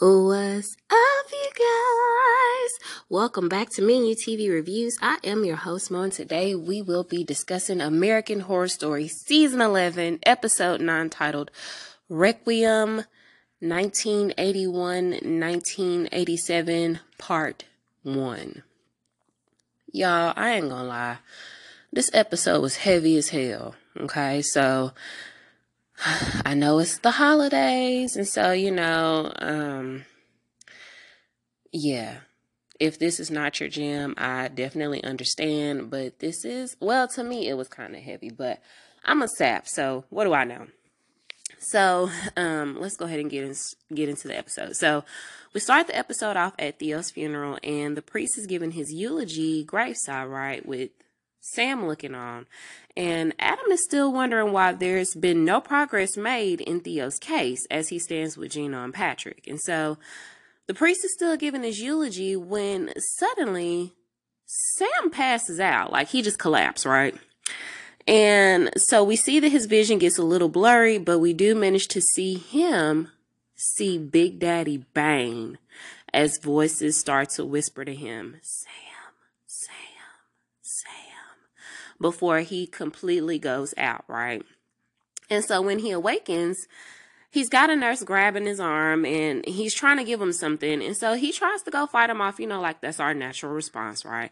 What's up, you guys? Welcome back to Menu TV Reviews. I am your host, Mo, and today we will be discussing American Horror Story Season 11, Episode 9, titled Requiem 1981 1987, Part 1. Y'all, I ain't gonna lie. This episode was heavy as hell. Okay, so I know it's the holidays, and so you know, um, yeah. If this is not your jam, I definitely understand. But this is, well, to me, it was kind of heavy. But I'm a sap, so what do I know? So, um, let's go ahead and get in, get into the episode. So, we start the episode off at Theo's funeral, and the priest is giving his eulogy graveside, right, with Sam looking on. And Adam is still wondering why there's been no progress made in Theo's case as he stands with Gino and Patrick. And so the priest is still giving his eulogy when suddenly Sam passes out. Like he just collapsed, right? And so we see that his vision gets a little blurry, but we do manage to see him see Big Daddy Bane as voices start to whisper to him, Sam before he completely goes out, right? And so when he awakens, he's got a nurse grabbing his arm and he's trying to give him something. And so he tries to go fight him off, you know, like that's our natural response, right?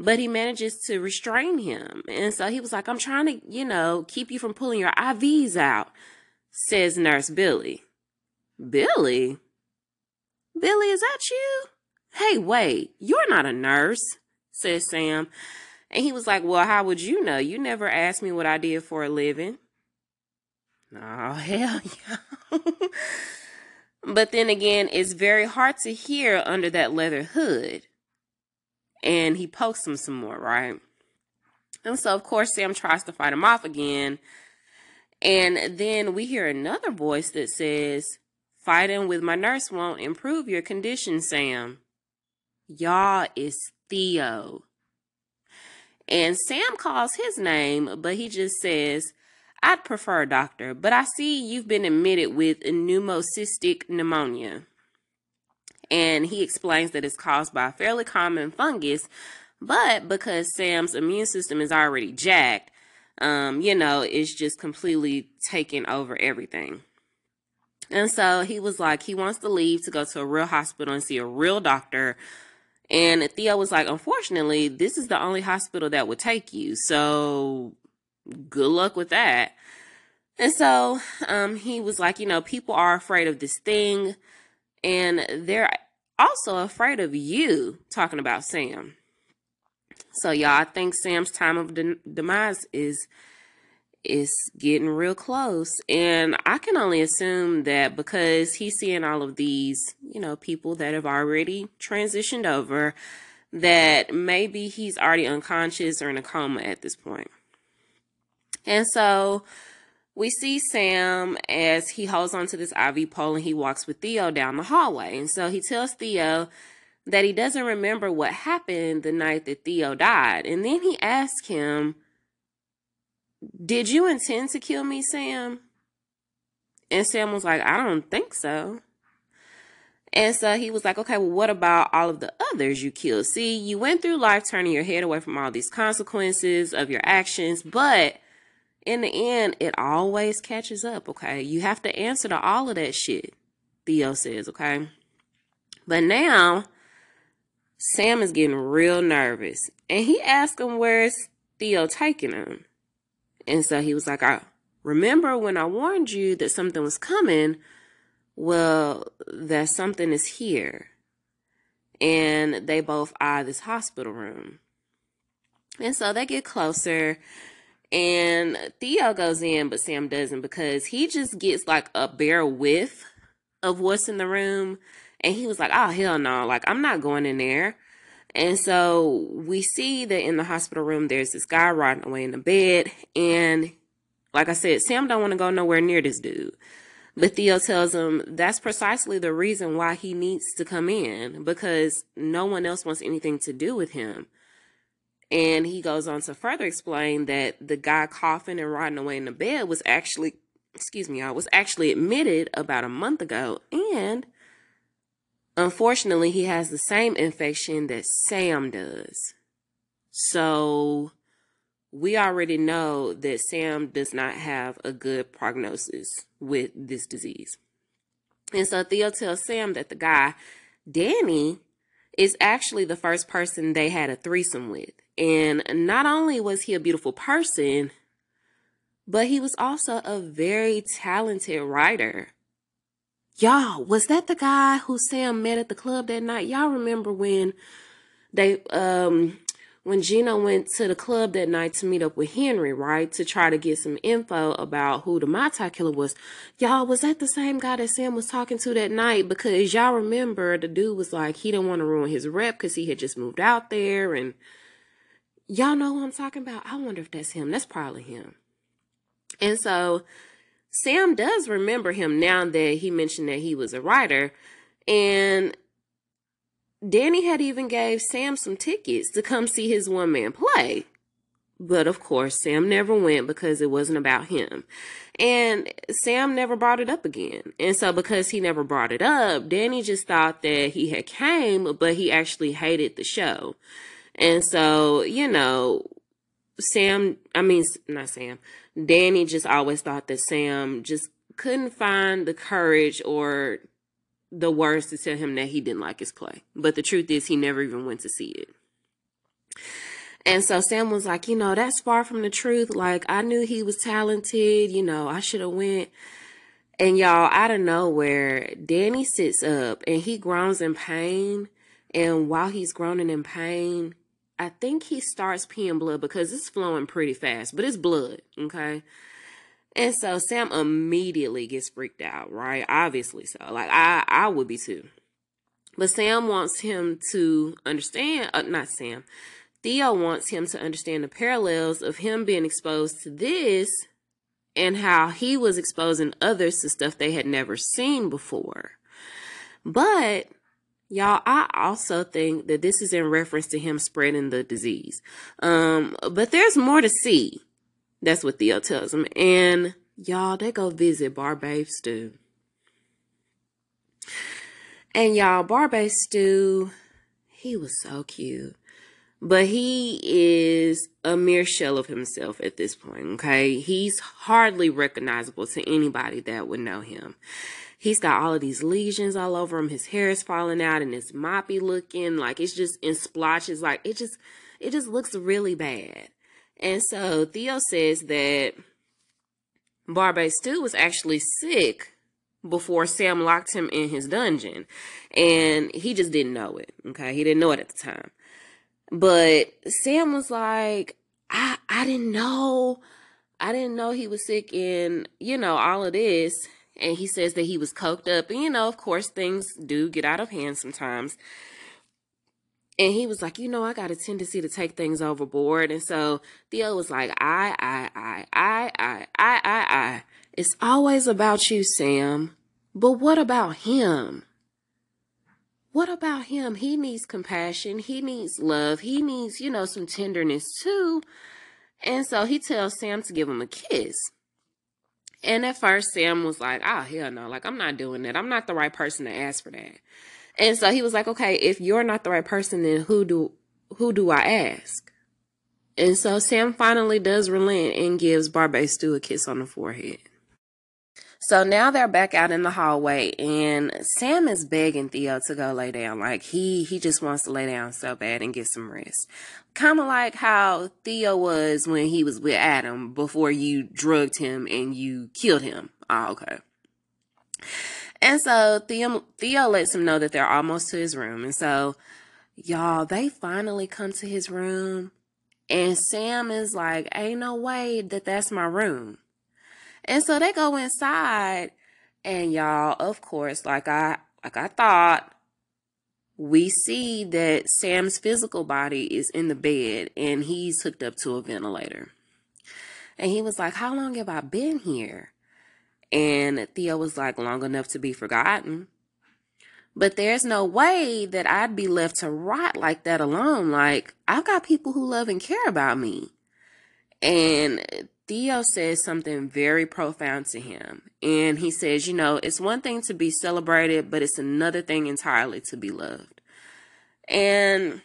But he manages to restrain him. And so he was like, I'm trying to, you know, keep you from pulling your IVs out, says Nurse Billy. Billy? Billy, is that you? Hey, wait, you're not a nurse, says Sam. And he was like, Well, how would you know? You never asked me what I did for a living. Oh, hell yeah. but then again, it's very hard to hear under that leather hood. And he pokes him some more, right? And so, of course, Sam tries to fight him off again. And then we hear another voice that says, Fighting with my nurse won't improve your condition, Sam. Y'all is Theo. And Sam calls his name, but he just says, I'd prefer a doctor, but I see you've been admitted with pneumocystis pneumonia. And he explains that it's caused by a fairly common fungus, but because Sam's immune system is already jacked, um, you know, it's just completely taken over everything. And so he was like, he wants to leave to go to a real hospital and see a real doctor and Theo was like, unfortunately, this is the only hospital that would take you. So good luck with that. And so um, he was like, you know, people are afraid of this thing. And they're also afraid of you talking about Sam. So, y'all, I think Sam's time of de- demise is is getting real close. And I can only assume that because he's seeing all of these, you know, people that have already transitioned over, that maybe he's already unconscious or in a coma at this point. And so we see Sam as he holds onto this IV pole and he walks with Theo down the hallway. And so he tells Theo that he doesn't remember what happened the night that Theo died. And then he asks him, did you intend to kill me, Sam? And Sam was like, I don't think so. And so he was like, okay, well, what about all of the others you killed? See, you went through life turning your head away from all these consequences of your actions, but in the end, it always catches up, okay? You have to answer to all of that shit, Theo says, okay? But now, Sam is getting real nervous. And he asked him where's Theo taking him. And so he was like, I remember when I warned you that something was coming. Well, that something is here. And they both eye this hospital room. And so they get closer. And Theo goes in, but Sam doesn't because he just gets like a bare whiff of what's in the room. And he was like, oh, hell no. Like, I'm not going in there. And so we see that in the hospital room, there's this guy rotting away in the bed. And like I said, Sam don't want to go nowhere near this dude. But Theo tells him that's precisely the reason why he needs to come in because no one else wants anything to do with him. And he goes on to further explain that the guy coughing and rotting away in the bed was actually, excuse me, I was actually admitted about a month ago. And unfortunately, he has the same infection that Sam does. So we already know that Sam does not have a good prognosis with this disease. And so Theo tells Sam that the guy, Danny, is actually the first person they had a threesome with. And not only was he a beautiful person, but he was also a very talented writer. Y'all, was that the guy who Sam met at the club that night? Y'all remember when they um when Gino went to the club that night to meet up with Henry, right? To try to get some info about who the Mata killer was. Y'all, was that the same guy that Sam was talking to that night? Because y'all remember the dude was like, he didn't want to ruin his rep because he had just moved out there. And y'all know who I'm talking about? I wonder if that's him. That's probably him. And so Sam does remember him now that he mentioned that he was a writer. And Danny had even gave Sam some tickets to come see his one man play. But of course, Sam never went because it wasn't about him. And Sam never brought it up again. And so because he never brought it up, Danny just thought that he had came, but he actually hated the show. And so, you know, Sam, I mean, not Sam, Danny just always thought that Sam just couldn't find the courage or the words to tell him that he didn't like his play. But the truth is, he never even went to see it. And so Sam was like, you know, that's far from the truth. Like, I knew he was talented. You know, I should have went. And y'all, out of nowhere, Danny sits up and he groans in pain. And while he's groaning in pain, I think he starts peeing blood because it's flowing pretty fast, but it's blood, okay? And so Sam immediately gets freaked out, right? Obviously so. Like I I would be too. But Sam wants him to understand, uh, not Sam. Theo wants him to understand the parallels of him being exposed to this and how he was exposing others to stuff they had never seen before. But y'all, I also think that this is in reference to him spreading the disease. Um, but there's more to see. That's what Theo tells him. And y'all, they go visit Barbe Stew. And y'all, Barbe Stew, he was so cute. But he is a mere shell of himself at this point, okay? He's hardly recognizable to anybody that would know him. He's got all of these lesions all over him. His hair is falling out and it's moppy looking. Like it's just in splotches. Like it just, it just looks really bad. And so Theo says that Barbe Stew was actually sick before Sam locked him in his dungeon. And he just didn't know it. Okay. He didn't know it at the time. But Sam was like, I I didn't know. I didn't know he was sick and, you know, all of this. And he says that he was coked up. And, you know, of course, things do get out of hand sometimes. And he was like, you know, I got a tendency to take things overboard. And so Theo was like, I, I, I, I, I, I, I, I. It's always about you, Sam. But what about him? What about him? He needs compassion. He needs love. He needs, you know, some tenderness too. And so he tells Sam to give him a kiss. And at first, Sam was like, oh, hell no. Like, I'm not doing that. I'm not the right person to ask for that. And so he was like, okay, if you're not the right person, then who do, who do I ask? And so Sam finally does relent and gives Barbe Stew a kiss on the forehead. So now they're back out in the hallway and Sam is begging Theo to go lay down. Like he, he just wants to lay down so bad and get some rest. Kind of like how Theo was when he was with Adam before you drugged him and you killed him. Oh, okay. And so Theo, Theo lets him know that they're almost to his room. And so, y'all, they finally come to his room. And Sam is like, ain't no way that that's my room. And so they go inside. And y'all, of course, like I, like I thought, we see that Sam's physical body is in the bed and he's hooked up to a ventilator. And he was like, How long have I been here? And Theo was like, long enough to be forgotten. But there's no way that I'd be left to rot like that alone. Like, I've got people who love and care about me. And Theo says something very profound to him. And he says, you know, it's one thing to be celebrated, but it's another thing entirely to be loved. And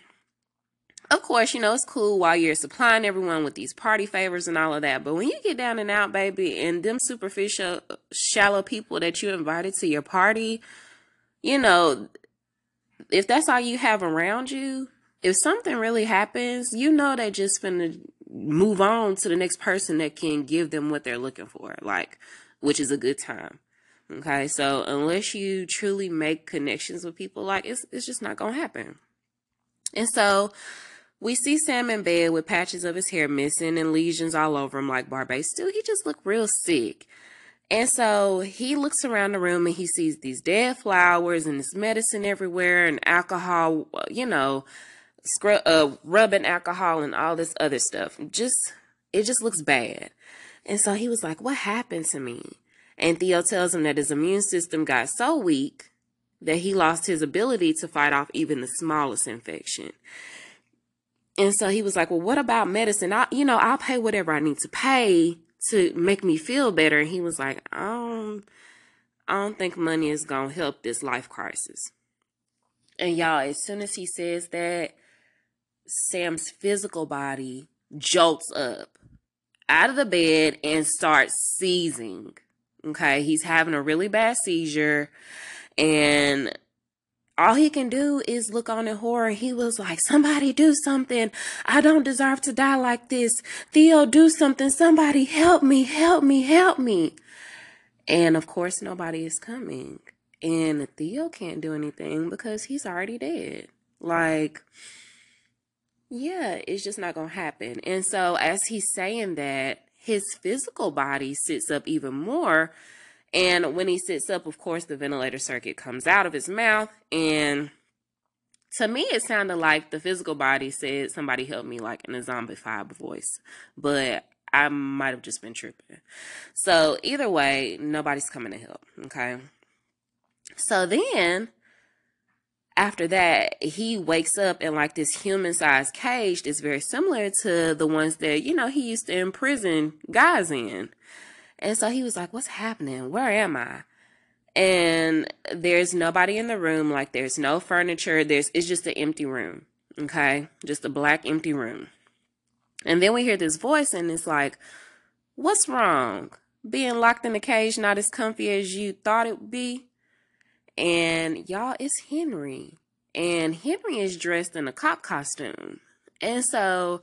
of course, you know, it's cool while you're supplying everyone with these party favors and all of that. But when you get down and out, baby, and them superficial, shallow people that you invited to your party, you know, if that's all you have around you, if something really happens, you know they just finna move on to the next person that can give them what they're looking for, like, which is a good time. Okay, so unless you truly make connections with people, like it's it's just not gonna happen. And so we see Sam in bed with patches of his hair missing and lesions all over him like Barbie. Still, he just looked real sick. And so he looks around the room and he sees these dead flowers and this medicine everywhere and alcohol, you know, scrub, uh, rubbing alcohol and all this other stuff. Just, it just looks bad. And so he was like, what happened to me? And Theo tells him that his immune system got so weak that he lost his ability to fight off even the smallest infection. And so he was like, well, what about medicine? I, you know, I'll pay whatever I need to pay to make me feel better. And he was like, don't, I don't think money is going to help this life crisis. And y'all, as soon as he says that, Sam's physical body jolts up out of the bed and starts seizing. Okay, he's having a really bad seizure, and all he can do is look on in horror. He was like, Somebody do something. I don't deserve to die like this. Theo, do something. Somebody help me, help me, help me. And of course, nobody is coming. And Theo can't do anything because he's already dead. Like, yeah, it's just not going to happen. And so, as he's saying that, his physical body sits up even more. And when he sits up, of course, the ventilator circuit comes out of his mouth. And to me, it sounded like the physical body said, Somebody help me, like in a zombified voice. But I might have just been tripping. So, either way, nobody's coming to help. Okay. So then after that, he wakes up in like this human sized cage that's very similar to the ones that, you know, he used to imprison guys in. And so he was like, What's happening? Where am I? And there's nobody in the room, like there's no furniture, there's it's just an empty room. Okay? Just a black empty room. And then we hear this voice and it's like, What's wrong? Being locked in a cage not as comfy as you thought it would be? And y'all, it's Henry. And Henry is dressed in a cop costume. And so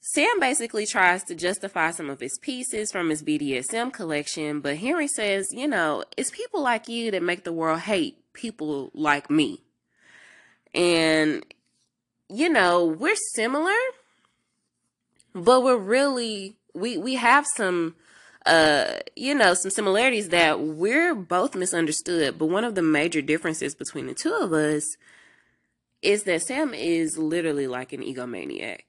Sam basically tries to justify some of his pieces from his BDSM collection, but Henry says, you know, it's people like you that make the world hate people like me. And, you know, we're similar, but we're really, we, we have some uh, you know, some similarities that we're both misunderstood. But one of the major differences between the two of us is that Sam is literally like an egomaniac.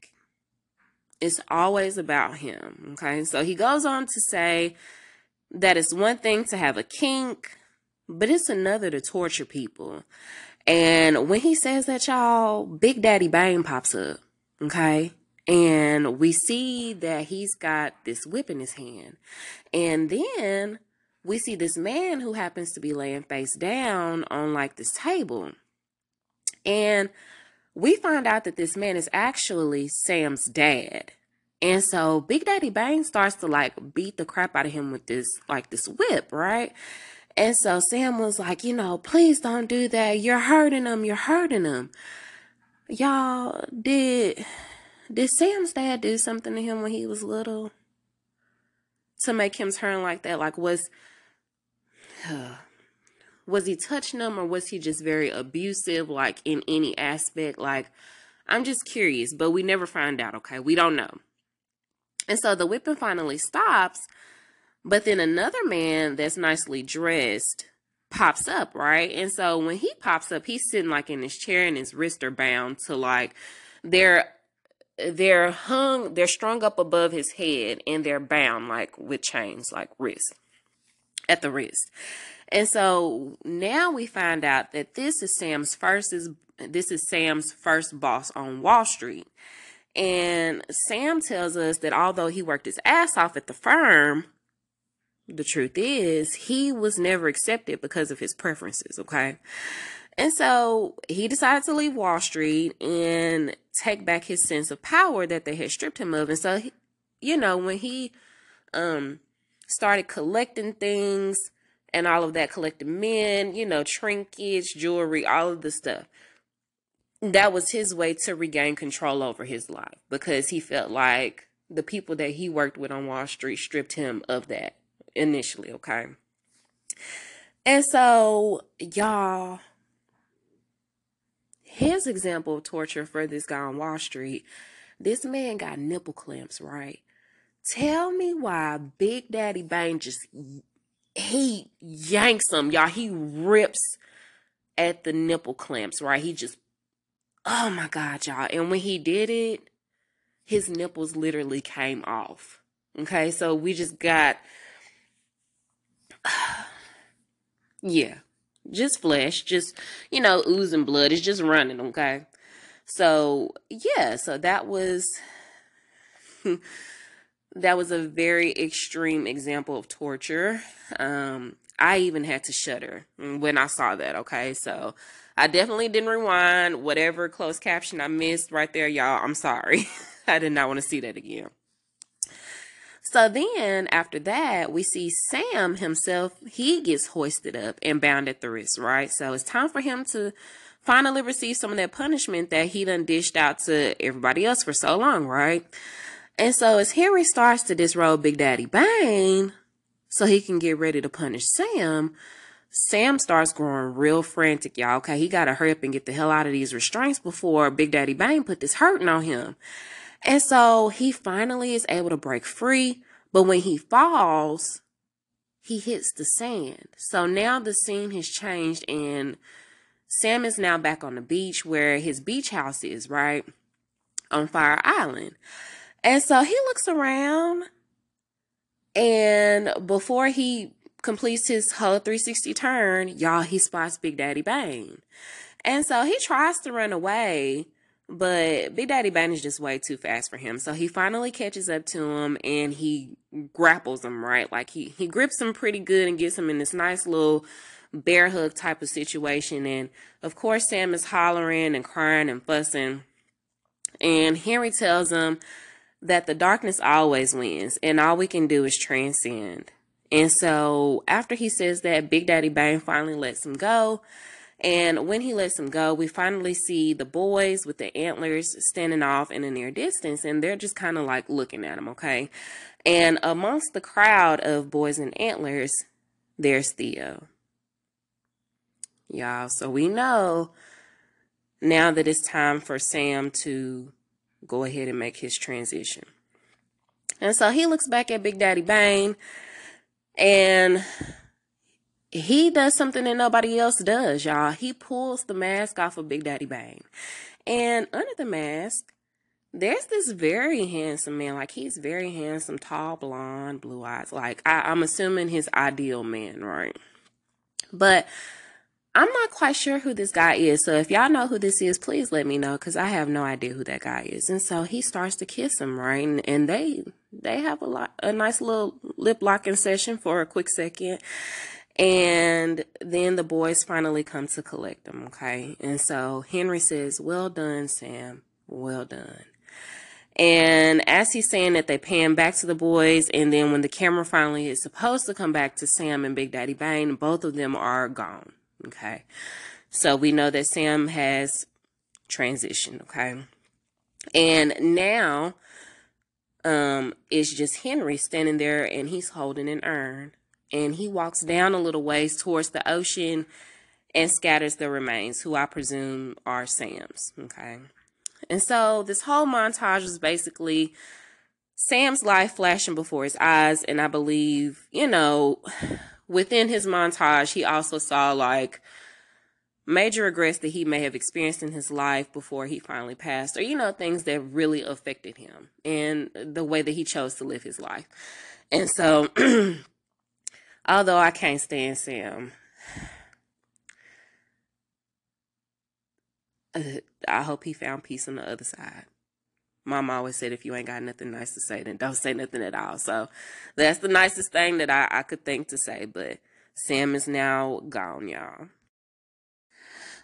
It's always about him. Okay. So he goes on to say that it's one thing to have a kink, but it's another to torture people. And when he says that, y'all, Big Daddy Bane pops up. Okay. And we see that he's got this whip in his hand. And then we see this man who happens to be laying face down on like this table. And we find out that this man is actually Sam's dad. And so Big Daddy Bane starts to like beat the crap out of him with this like this whip, right? And so Sam was like, you know, please don't do that. You're hurting him. You're hurting him. Y'all did did Sam's dad do something to him when he was little to make him turn like that? Like was was he touching him or was he just very abusive like in any aspect? Like I'm just curious, but we never find out, okay? We don't know. And so the whipping finally stops, but then another man that's nicely dressed pops up, right? And so when he pops up, he's sitting like in his chair and his wrists are bound to like they're they're hung, they're strung up above his head and they're bound like with chains, like wrist, at the wrist. And so now we find out that this is Sam's first is this is Sam's first boss on Wall Street. And Sam tells us that although he worked his ass off at the firm, the truth is he was never accepted because of his preferences, okay? And so he decided to leave Wall Street and take back his sense of power that they had stripped him of. And so, he, you know, when he um started collecting things and all of that, collecting men, you know, trinkets, jewelry, all of the stuff that was his way to regain control over his life because he felt like the people that he worked with on Wall Street stripped him of that initially, okay? And so, y'all, his example of torture for this guy on Wall Street, this man got nipple clamps, right? Tell me why Big Daddy Bane just he yanks them, y'all. He rips at the nipple clamps, right? He just Oh my God, y'all. And when he did it, his nipples literally came off. Okay, so we just got, yeah, just flesh, just, you know, oozing blood. It's just running, okay? So, yeah, so that was. that was a very extreme example of torture. Um, I even had to shudder when I saw that. Okay, so I definitely didn't rewind. Whatever closed caption I missed right there, y'all, I'm sorry. I did not want to see that again. So then after that, we see Sam himself, he gets hoisted up and bound at the wrist, right? So it's time for him to finally receive some of that punishment that he done dished out to everybody else for so long, right? And so as Harry starts to disrobe Big Daddy Bane so he can get ready to punish Sam, Sam starts growing real frantic, y'all. Okay, he got to hurry up and get the hell out of these restraints before Big Daddy Bane put this hurting on him. And so he finally is able to break free. But when he falls, he hits the sand. So now the scene has changed and Sam is now back on the beach where his beach house is, right? On Fire Island. And so he looks around and before he completes his whole 360 turn, y'all, he spots Big Daddy Bane. And so he tries to run away, but Big Daddy Bane is just way too fast for him. So he finally catches up to him and he grapples him, right? Like he, he grips him pretty good and gets him in this nice little bear hug type of situation. And of course, Sam is hollering and crying and fussing. And Henry tells him that the darkness always wins and all we can do is transcend. And so after he says that, Big Daddy Bane finally lets him go. And when he lets him go, we finally see the boys with the antlers standing off in the near distance, and they're just kind of like looking at him, okay? And amongst the crowd of boys and antlers, there's Theo. Y'all, so we know now that it's time for Sam to go ahead and make his transition. And so he looks back at Big Daddy Bane and he does something that nobody else does, y'all. He pulls the mask off of Big Daddy Bane. And under the mask, there's this very handsome man. Like he's very handsome, tall, blonde, blue eyes. Like I, I'm assuming his ideal man, right? But I'm not quite sure who this guy is. So if y'all know who this is, please let me know because I have no idea who that guy is. And so he starts to kiss him, right? And, and they they have a lot a nice little lip locking session for a quick second. And then the boys finally come to collect them, okay? And so Henry says, Well done, Sam. Well done. And as he's saying that, they pan back to the boys. And then when the camera finally is supposed to come back to Sam and Big Daddy Bane, both of them are gone. Okay. So we know that Sam has transitioned. Okay. And now um it's just Henry standing there and he's holding an urn. And he walks down a little ways towards the ocean and scatters the remains, who I presume are Sam's. Okay. And so this whole montage is basically Sam's life flashing before his eyes. And I believe, you know, within his montage, he also saw like major regrets that he may have experienced in his life before he finally passed, or you know, things that really affected him and the way that he chose to live his life. And so, although I can't stand Sam, I hope he found peace on the other side. Mom always said, if you ain't got nothing nice to say, then don't say nothing at all. So that's the nicest thing that I, I could think to say. But Sam is now gone, y'all.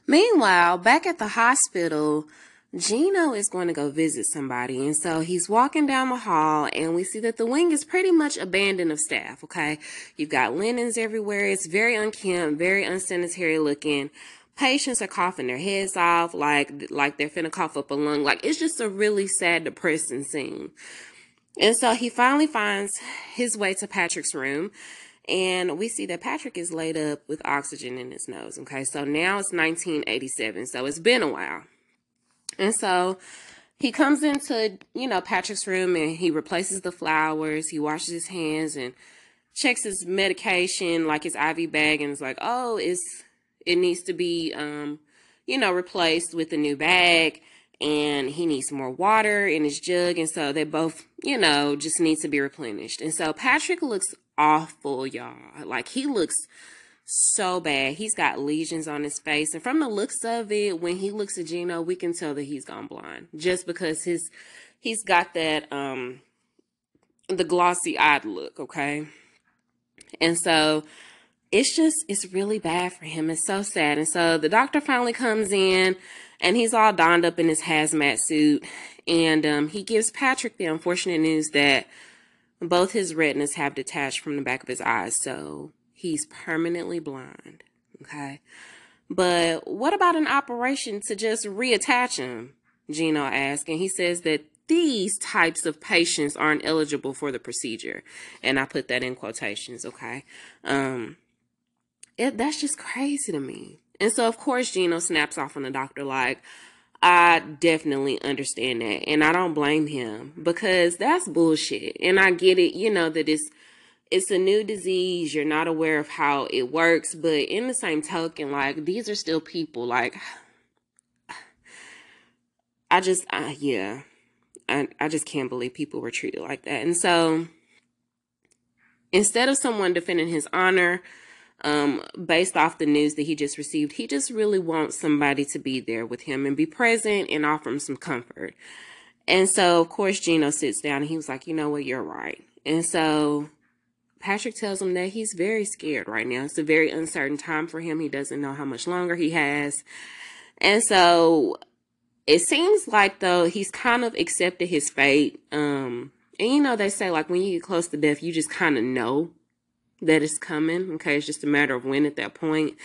Meanwhile, back at the hospital, Gino is going to go visit somebody. And so he's walking down the hall and we see that the wing is pretty much abandoned of staff. Okay. You've got linens everywhere. It's very unkempt, very unsanitary looking. Patients are coughing their heads off like, like they're finna cough up a lung. Like it's just a really sad, depressing scene. And so he finally finds his way to Patrick's room and we see that Patrick is laid up with oxygen in his nose. Okay. So now it's 1987. So it's been a while. And so he comes into, you know, Patrick's room and he replaces the flowers. He washes his hands and checks his medication, like his IV bag, and is like, oh, it's it needs to be um, you know, replaced with a new bag and he needs more water in his jug and so they both, you know, just need to be replenished. And so Patrick looks awful, y'all. Like he looks so bad. He's got lesions on his face. And from the looks of it, when he looks at Gino, we can tell that he's gone blind. Just because his he's got that um the glossy eyed look, okay? And so it's just it's really bad for him. It's so sad. And so the doctor finally comes in and he's all donned up in his hazmat suit. And um, he gives Patrick the unfortunate news that both his retinas have detached from the back of his eyes. So he's permanently blind. Okay. But what about an operation to just reattach him? Gino asked. And he says that these types of patients aren't eligible for the procedure. And I put that in quotations. Okay. Um, it, that's just crazy to me. And so, of course, Gino snaps off on the doctor like, I definitely understand that. And I don't blame him because that's bullshit. And I get it, you know, that it's it's a new disease. You're not aware of how it works, but in the same token, like these are still people. Like, I just, uh, yeah, I, I just can't believe people were treated like that. And so, instead of someone defending his honor, um, based off the news that he just received, he just really wants somebody to be there with him and be present and offer him some comfort. And so, of course, Gino sits down and he was like, you know what, you're right. And so Patrick tells him that he's very scared right now. It's a very uncertain time for him. He doesn't know how much longer he has. And so it seems like though he's kind of accepted his fate. Um, and you know, they say like when you get close to death, you just kind of know that it's coming. Okay. It's just a matter of when at that point.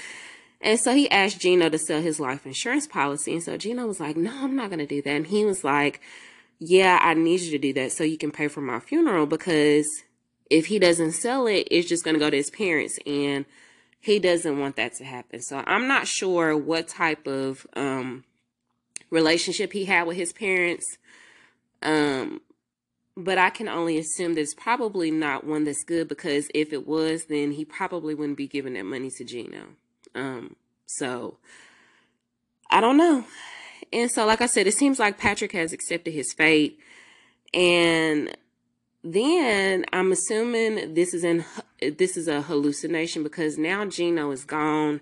And so he asked Gino to sell his life insurance policy. And so Gino was like, no, I'm not going to do that. And he was like, yeah, I need you to do that so you can pay for my funeral because if he doesn't sell it, it's just going to go to his parents. And he doesn't want that to happen. So I'm not sure what type of um, relationship he had with his parents. Um, but I can only assume that it's probably not one that's good because if it was, then he probably wouldn't be giving that money to Gino. Um, so I don't know. And so, like I said, it seems like Patrick has accepted his fate. And then I'm assuming this is in this is a hallucination because now Gino is gone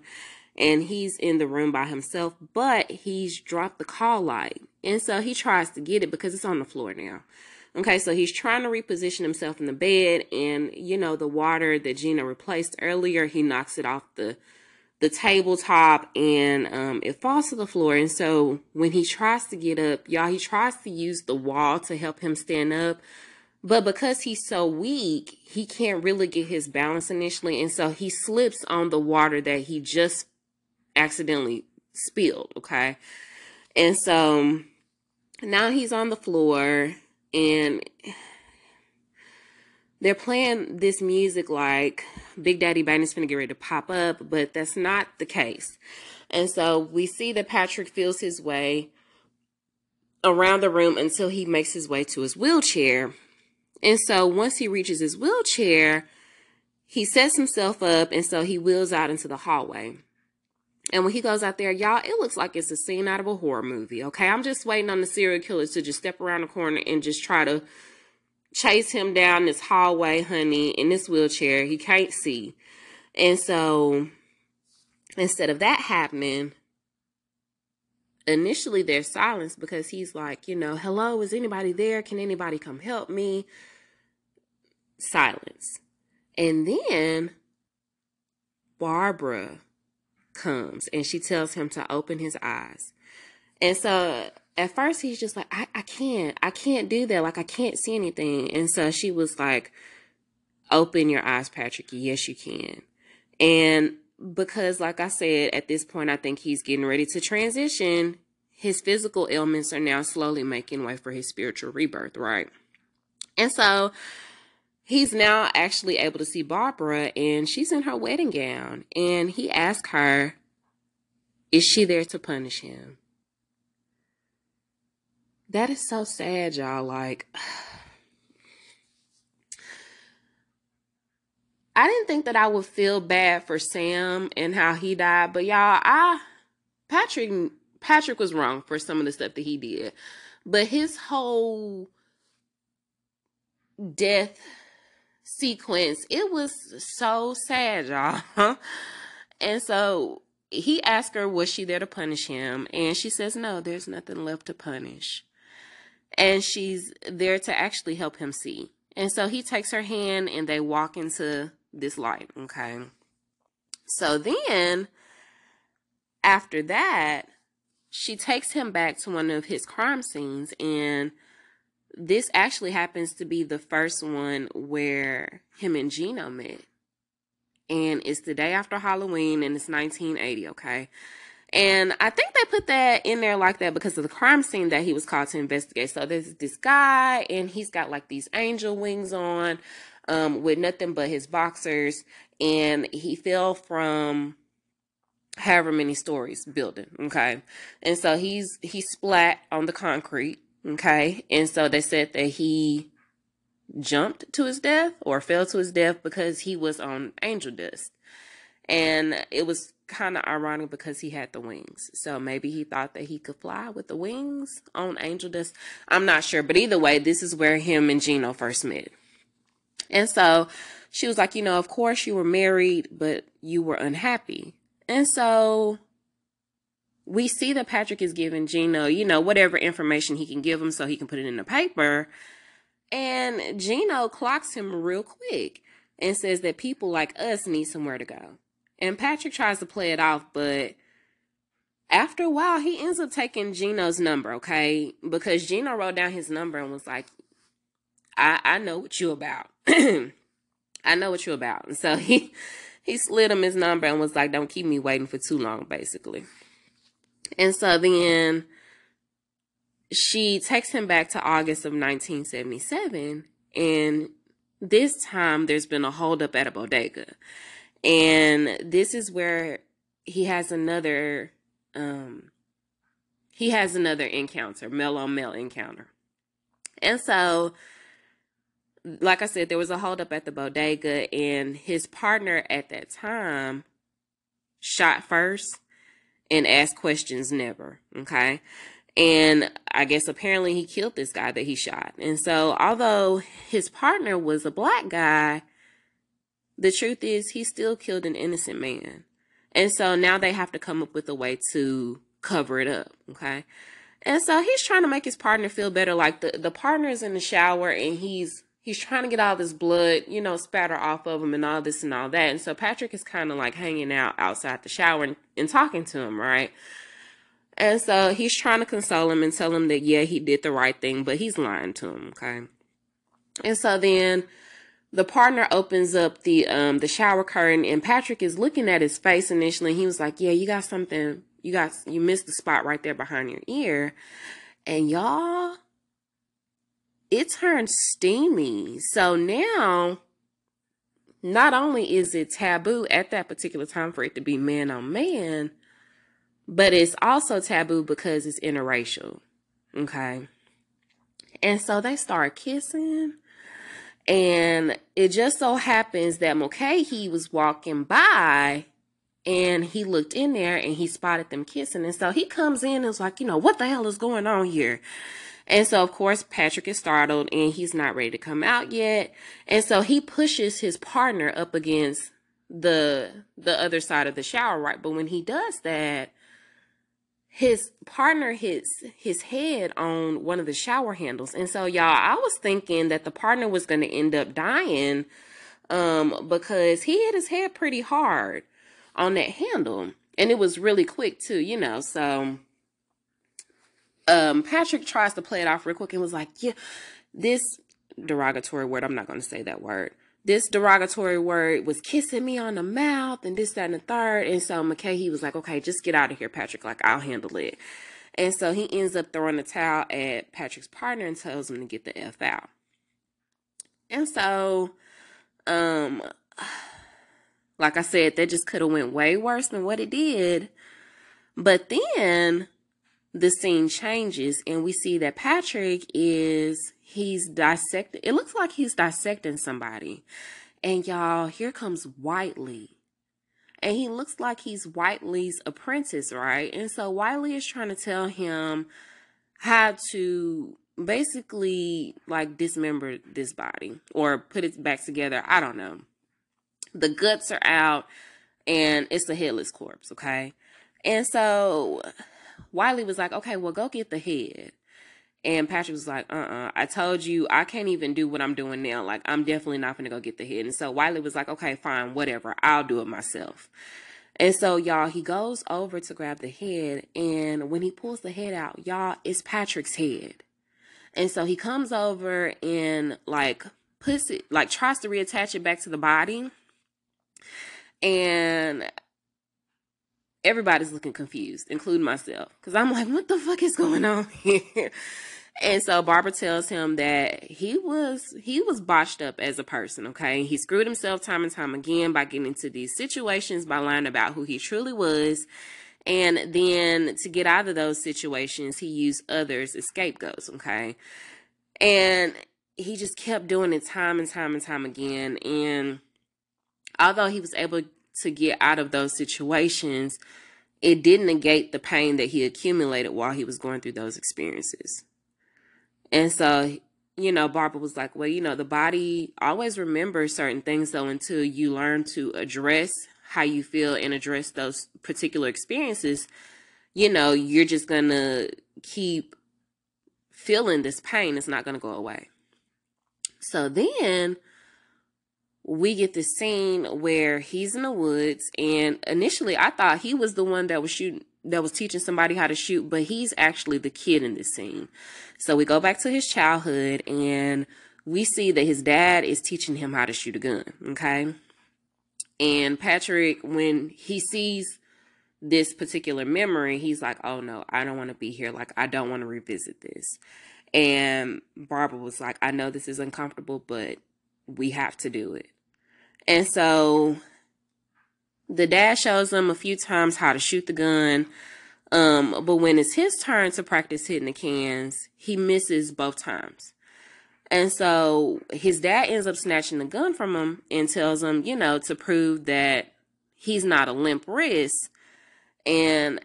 and he's in the room by himself, but he's dropped the call light. And so he tries to get it because it's on the floor now. Okay, so he's trying to reposition himself in the bed and you know the water that Gino replaced earlier, he knocks it off the the tabletop and um, it falls to the floor. And so when he tries to get up, y'all, he tries to use the wall to help him stand up, but because he's so weak, he can't really get his balance initially. And so he slips on the water that he just accidentally spilled. Okay. And so now he's on the floor and they're playing this music like Big Daddy Bane's gonna get ready to pop up, but that's not the case. And so we see that Patrick feels his way around the room until he makes his way to his wheelchair. And so once he reaches his wheelchair, he sets himself up and so he wheels out into the hallway. And when he goes out there, y'all, it looks like it's a scene out of a horror movie. Okay. I'm just waiting on the serial killer to just step around the corner and just try to chase him down this hallway, honey, in this wheelchair. He can't see. And so instead of that happening, initially there's silence because he's like, you know, hello, is anybody there? Can anybody come help me? Silence. And then Barbara comes and she tells him to open his eyes. And so at first he's just like, I, I can't, I can't do that. Like I can't see anything. And so she was like, open your eyes, Patrick. Yes, you can. And because like I said, at this point, I think he's getting ready to transition. His physical ailments are now slowly making way for his spiritual rebirth, right? And so he's now actually able to see Barbara and she's in her wedding gown. And he asks her, Is she there to punish him? That is so sad, y'all. Like, I didn't think that I would feel bad for Sam and how he died, but y'all, I Patrick Patrick was wrong for some of the stuff that he did. But his whole death sequence, it was so sad, y'all. and so he asked her, was she there to punish him? And she says, no, there's nothing left to punish. And she's there to actually help him see. And so he takes her hand and they walk into this light. Okay. So then after that, she takes him back to one of his crime scenes and this actually happens to be the first one where him and Gino met. And it's the day after Halloween and it's 1980, okay? And I think they put that in there like that because of the crime scene that he was called to investigate. So there's this guy and he's got like these angel wings on um, with nothing but his boxers, and he fell from however many stories building. Okay, and so he's he splat on the concrete. Okay, and so they said that he jumped to his death or fell to his death because he was on angel dust. And it was kind of ironic because he had the wings. So maybe he thought that he could fly with the wings on angel dust. I'm not sure. But either way, this is where him and Gino first met. And so she was like, you know, of course you were married, but you were unhappy. And so we see that Patrick is giving Gino, you know, whatever information he can give him so he can put it in the paper. And Gino clocks him real quick and says that people like us need somewhere to go. And Patrick tries to play it off, but after a while, he ends up taking Gino's number, okay? Because Gino wrote down his number and was like, I, I know what you about. I know what you're about. And so he he slid him his number and was like, Don't keep me waiting for too long, basically. And so then she takes him back to August of 1977. And this time there's been a holdup at a bodega. And this is where he has another um he has another encounter, male on male encounter. And so like I said, there was a holdup at the bodega, and his partner at that time shot first and ask questions never. Okay. And I guess apparently he killed this guy that he shot. And so, although his partner was a black guy, the truth is he still killed an innocent man. And so now they have to come up with a way to cover it up. Okay. And so he's trying to make his partner feel better. Like the, the partner is in the shower and he's he's trying to get all this blood, you know, spatter off of him and all this and all that. And so Patrick is kind of like hanging out outside the shower and, and talking to him, right? And so he's trying to console him and tell him that, yeah, he did the right thing, but he's lying to him, okay? And so then the partner opens up the um the shower curtain and Patrick is looking at his face initially. He was like, Yeah, you got something you got you missed the spot right there behind your ear. And y'all it turned steamy. So now, not only is it taboo at that particular time for it to be man on man, but it's also taboo because it's interracial. Okay. And so they start kissing. And it just so happens that Mulcahy was walking by and he looked in there and he spotted them kissing. And so he comes in and is like, you know, what the hell is going on here? And so, of course, Patrick is startled and he's not ready to come out yet. And so he pushes his partner up against the the other side of the shower, right? But when he does that, his partner hits his head on one of the shower handles. And so y'all, I was thinking that the partner was going to end up dying um because he hit his head pretty hard on that handle and it was really quick too, you know. So um Patrick tries to play it off real quick and was like, "Yeah, this derogatory word, I'm not going to say that word this derogatory word was kissing me on the mouth and this, that, and the third. And so McKay, he was like, okay, just get out of here, Patrick. Like, I'll handle it. And so he ends up throwing the towel at Patrick's partner and tells him to get the F out. And so, um, like I said, that just could have went way worse than what it did. But then the scene changes and we see that Patrick is he's dissecting it looks like he's dissecting somebody. And y'all, here comes Whiteley. And he looks like he's Whiteley's apprentice, right? And so Whiteley is trying to tell him how to basically like dismember this body or put it back together. I don't know. The guts are out and it's a headless corpse, okay? And so Whiteley was like, okay, well, go get the head. And Patrick was like, uh uh-uh. uh I told you I can't even do what I'm doing now. Like, I'm definitely not going to go get the head. And so Whiteley was like, okay, fine, whatever. I'll do it myself. And so, y'all, he goes over to grab the head. And when he pulls the head out, y'all, it's Patrick's head. And so he comes over and, like, puts it, like, tries to reattach it back to the body. And everybody's looking confused, including myself, because I'm like, what the fuck is going on here? And so Barbara tells him that he was he was botched up as a person, okay? He screwed himself time and time again by getting into these situations, by lying about who he truly was. And then to get out of those situations, he used others as scapegoats, okay? And he just kept doing it time and time and time again. And although he was able to get out of those situations, it didn't negate the pain that he accumulated while he was going through those experiences. And so, you know, Barbara was like, well, you know, the body always remembers certain things though until you learn to address how you feel and address those particular experiences, you know, you're just going to keep feeling this pain. It's not going to go away. So then we get this scene where he's in the woods and initially I thought he was the one that was shooting that was teaching somebody how to shoot, but he's actually the kid in this scene. So we go back to his childhood and we see that his dad is teaching him how to shoot a gun, okay? And Patrick when he sees this particular memory, he's like, "Oh no, I don't want to be here. Like I don't want to revisit this." And Barbara was like, "I know this is uncomfortable, but we have to do it. And so the dad shows him a few times how to shoot the gun. Um, but when it's his turn to practice hitting the cans, he misses both times. And so his dad ends up snatching the gun from him and tells him, you know, to prove that he's not a limp wrist. And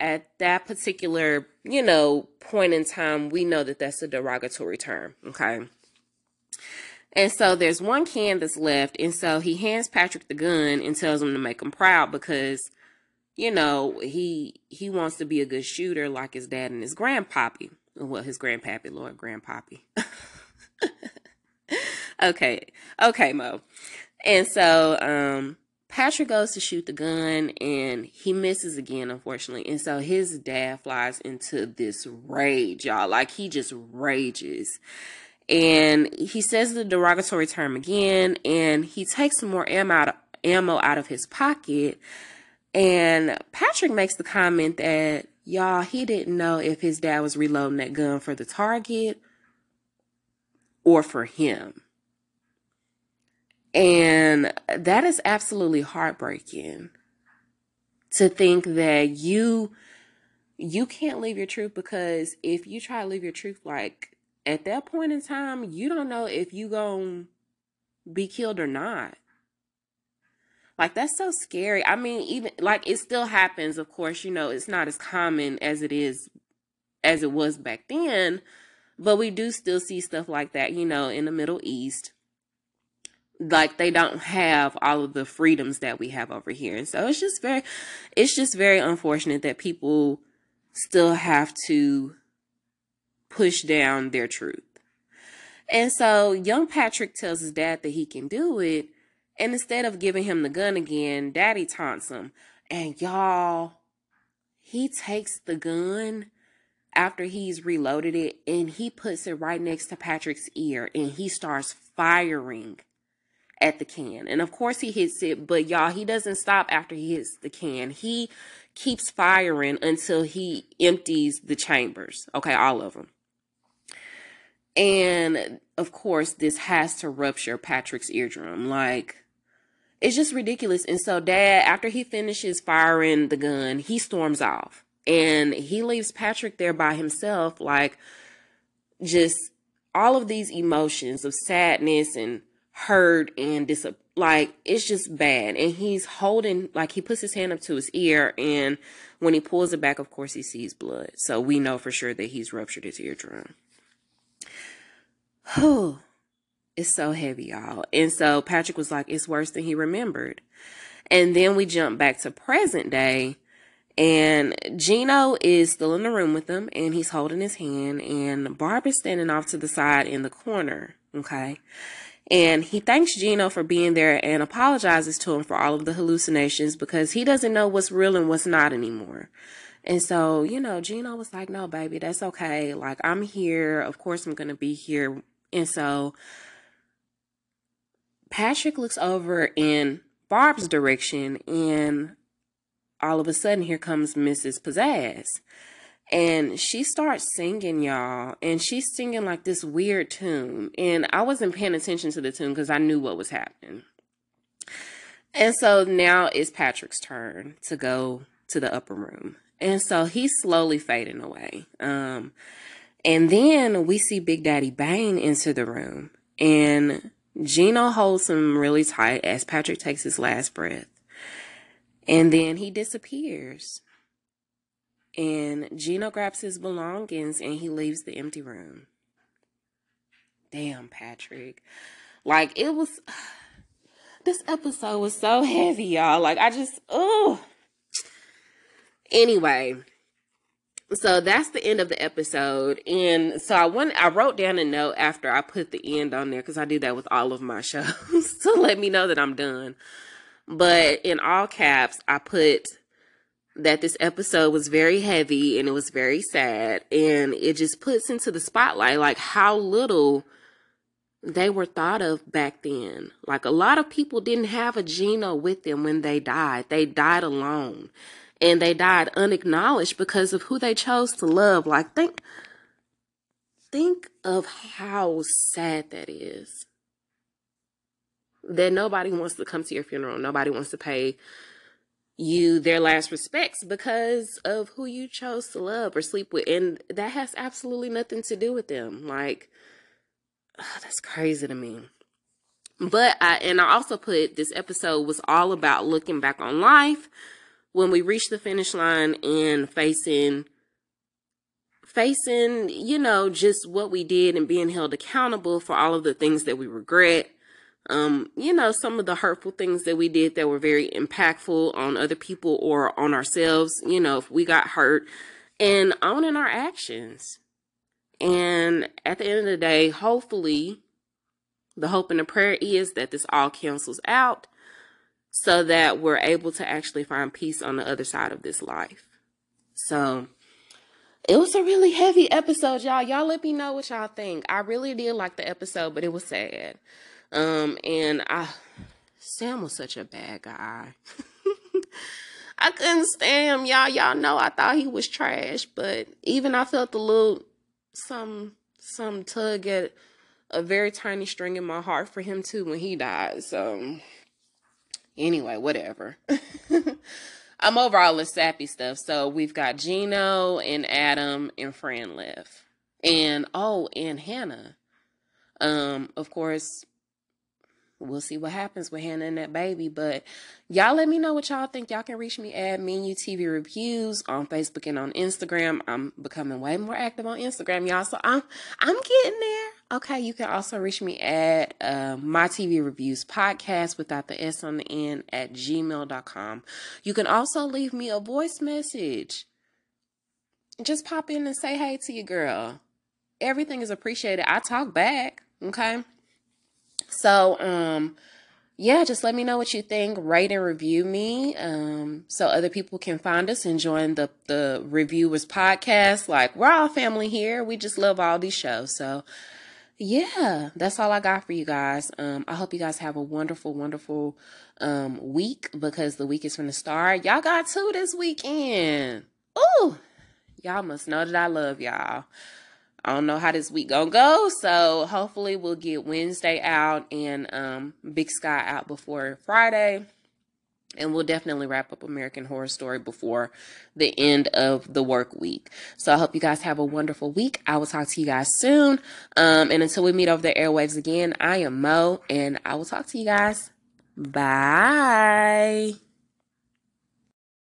at that particular, you know, point in time, we know that that's a derogatory term. Okay. And so there's one can that's left. And so he hands Patrick the gun and tells him to make him proud because, you know, he he wants to be a good shooter like his dad and his grandpappy. Well, his grandpappy, Lord grandpappy. okay. Okay, Mo. And so um Patrick goes to shoot the gun and he misses again, unfortunately. And so his dad flies into this rage, y'all. Like he just rages and he says the derogatory term again and he takes some more ammo out of, ammo out of his pocket and Patrick makes the comment that y'all he didn't know if his dad was reloading that gun for the target or for him. And that is absolutely heartbreaking to think that you you can't leave your truth because if you try to leave your truth like at that point in time, you don't know if you going to be killed or not. Like that's so scary. I mean, even like it still happens, of course, you know, it's not as common as it is as it was back then, but we do still see stuff like that, you know, in the Middle East. Like they don't have all of the freedoms that we have over here. And so it's just very it's just very unfortunate that people still have to push down their truth. And so young Patrick tells his dad that he can do it. And instead of giving him the gun again, daddy taunts him. And y'all, he takes the gun after he's reloaded it and he puts it right next to Patrick's ear and he starts firing at the can. And of course he hits it, but y'all, he doesn't stop after he hits the can. He keeps firing until he empties the chambers. Okay, all of them. And of course, this has to rupture Patrick's eardrum. Like, it's just ridiculous. And so, dad, after he finishes firing the gun, he storms off and he leaves Patrick there by himself, like, just all of these emotions of sadness and hurt and dis like it's just bad and he's holding like he puts his hand up to his ear and when he pulls it back of course he sees blood so we know for sure that he's ruptured his eardrum Whew. It's so heavy, y'all. And so Patrick was like, it's worse than he remembered. And then we jump back to present day. And Gino is still in the room with them and he's holding his hand. And Barb is standing off to the side in the corner. Okay. And he thanks Gino for being there and apologizes to him for all of the hallucinations because he doesn't know what's real and what's not anymore. And so, you know, Gino was like, no, baby, that's okay. Like, I'm here. Of course, I'm going to be here and so Patrick looks over in Barb's direction, and all of a sudden, here comes Mrs. Pizzazz. And she starts singing, y'all, and she's singing like this weird tune. And I wasn't paying attention to the tune because I knew what was happening. And so now it's Patrick's turn to go to the upper room. And so he's slowly fading away. Um, and then we see Big Daddy Bane enter the room. And Gino holds him really tight as Patrick takes his last breath. And then he disappears. And Gino grabs his belongings and he leaves the empty room. Damn, Patrick. Like, it was. This episode was so heavy, y'all. Like, I just. Oh. Anyway, so that's the end of the episode. And so i want i wrote down a note after i put the end on there because i do that with all of my shows to let me know that i'm done. But in all caps i put that this episode was very heavy and it was very sad. And it just puts into the spotlight like how little they were thought of back then. Like a lot of people didn't have a gino with them when they died. They died alone and they died unacknowledged because of who they chose to love. Like think think of how sad that is. That nobody wants to come to your funeral. Nobody wants to pay you their last respects because of who you chose to love or sleep with. And that has absolutely nothing to do with them. Like, oh, that's crazy to me. But I, and I also put this episode was all about looking back on life when we reach the finish line and facing facing, you know, just what we did and being held accountable for all of the things that we regret. Um, you know, some of the hurtful things that we did that were very impactful on other people or on ourselves, you know, if we got hurt and owning our actions. And at the end of the day, hopefully, the hope and the prayer is that this all cancels out so that we're able to actually find peace on the other side of this life. So it was a really heavy episode, y'all. Y'all let me know what y'all think. I really did like the episode, but it was sad. Um, and I Sam was such a bad guy. I couldn't stand him, y'all. Y'all know I thought he was trash, but even I felt a little some some tug at a very tiny string in my heart for him too when he died. So Anyway, whatever. I'm over all the sappy stuff. So we've got Gino and Adam and Fran left. And oh, and Hannah. Um, of course, we'll see what happens with Hannah and that baby. But y'all let me know what y'all think. Y'all can reach me at Menu TV Reviews on Facebook and on Instagram. I'm becoming way more active on Instagram, y'all. So I'm I'm getting there. Okay, you can also reach me at uh, my TV reviews podcast without the S on the end at gmail.com. You can also leave me a voice message just pop in and say hey to your girl. Everything is appreciated. I talk back, okay? So, um, yeah, just let me know what you think. Rate and review me um, so other people can find us and join the, the reviewers podcast. Like, we're all family here. We just love all these shows. So, yeah, that's all I got for you guys. Um, I hope you guys have a wonderful, wonderful um, week because the week is from the start. Y'all got two this weekend. Ooh, y'all must know that I love y'all. I don't know how this week gonna go, so hopefully we'll get Wednesday out and um, Big Sky out before Friday. And we'll definitely wrap up American Horror Story before the end of the work week. So I hope you guys have a wonderful week. I will talk to you guys soon. Um, and until we meet over the airwaves again, I am Mo, and I will talk to you guys. Bye.